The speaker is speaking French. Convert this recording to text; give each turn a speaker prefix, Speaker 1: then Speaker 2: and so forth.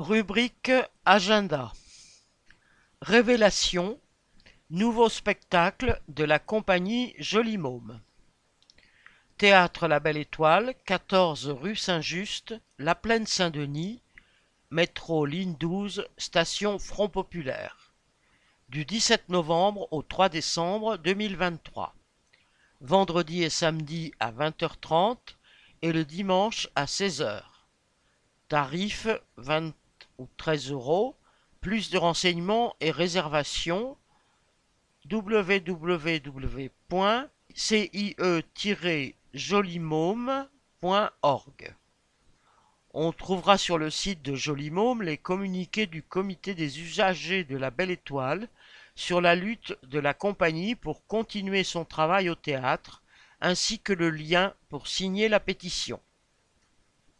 Speaker 1: Rubrique Agenda Révélation Nouveau spectacle de la compagnie Joli Môme. Théâtre La Belle Étoile, 14 rue Saint-Just, La Plaine Saint-Denis, métro ligne 12, station Front Populaire. Du 17 novembre au 3 décembre 2023. Vendredi et samedi à 20h30 et le dimanche à 16h. Tarif 20 ou 13 euros. Plus de renseignements et réservations www.cie-jolimôme.org. On trouvera sur le site de Jolimôme les communiqués du comité des usagers de la Belle Étoile sur la lutte de la compagnie pour continuer son travail au théâtre, ainsi que le lien pour signer la pétition.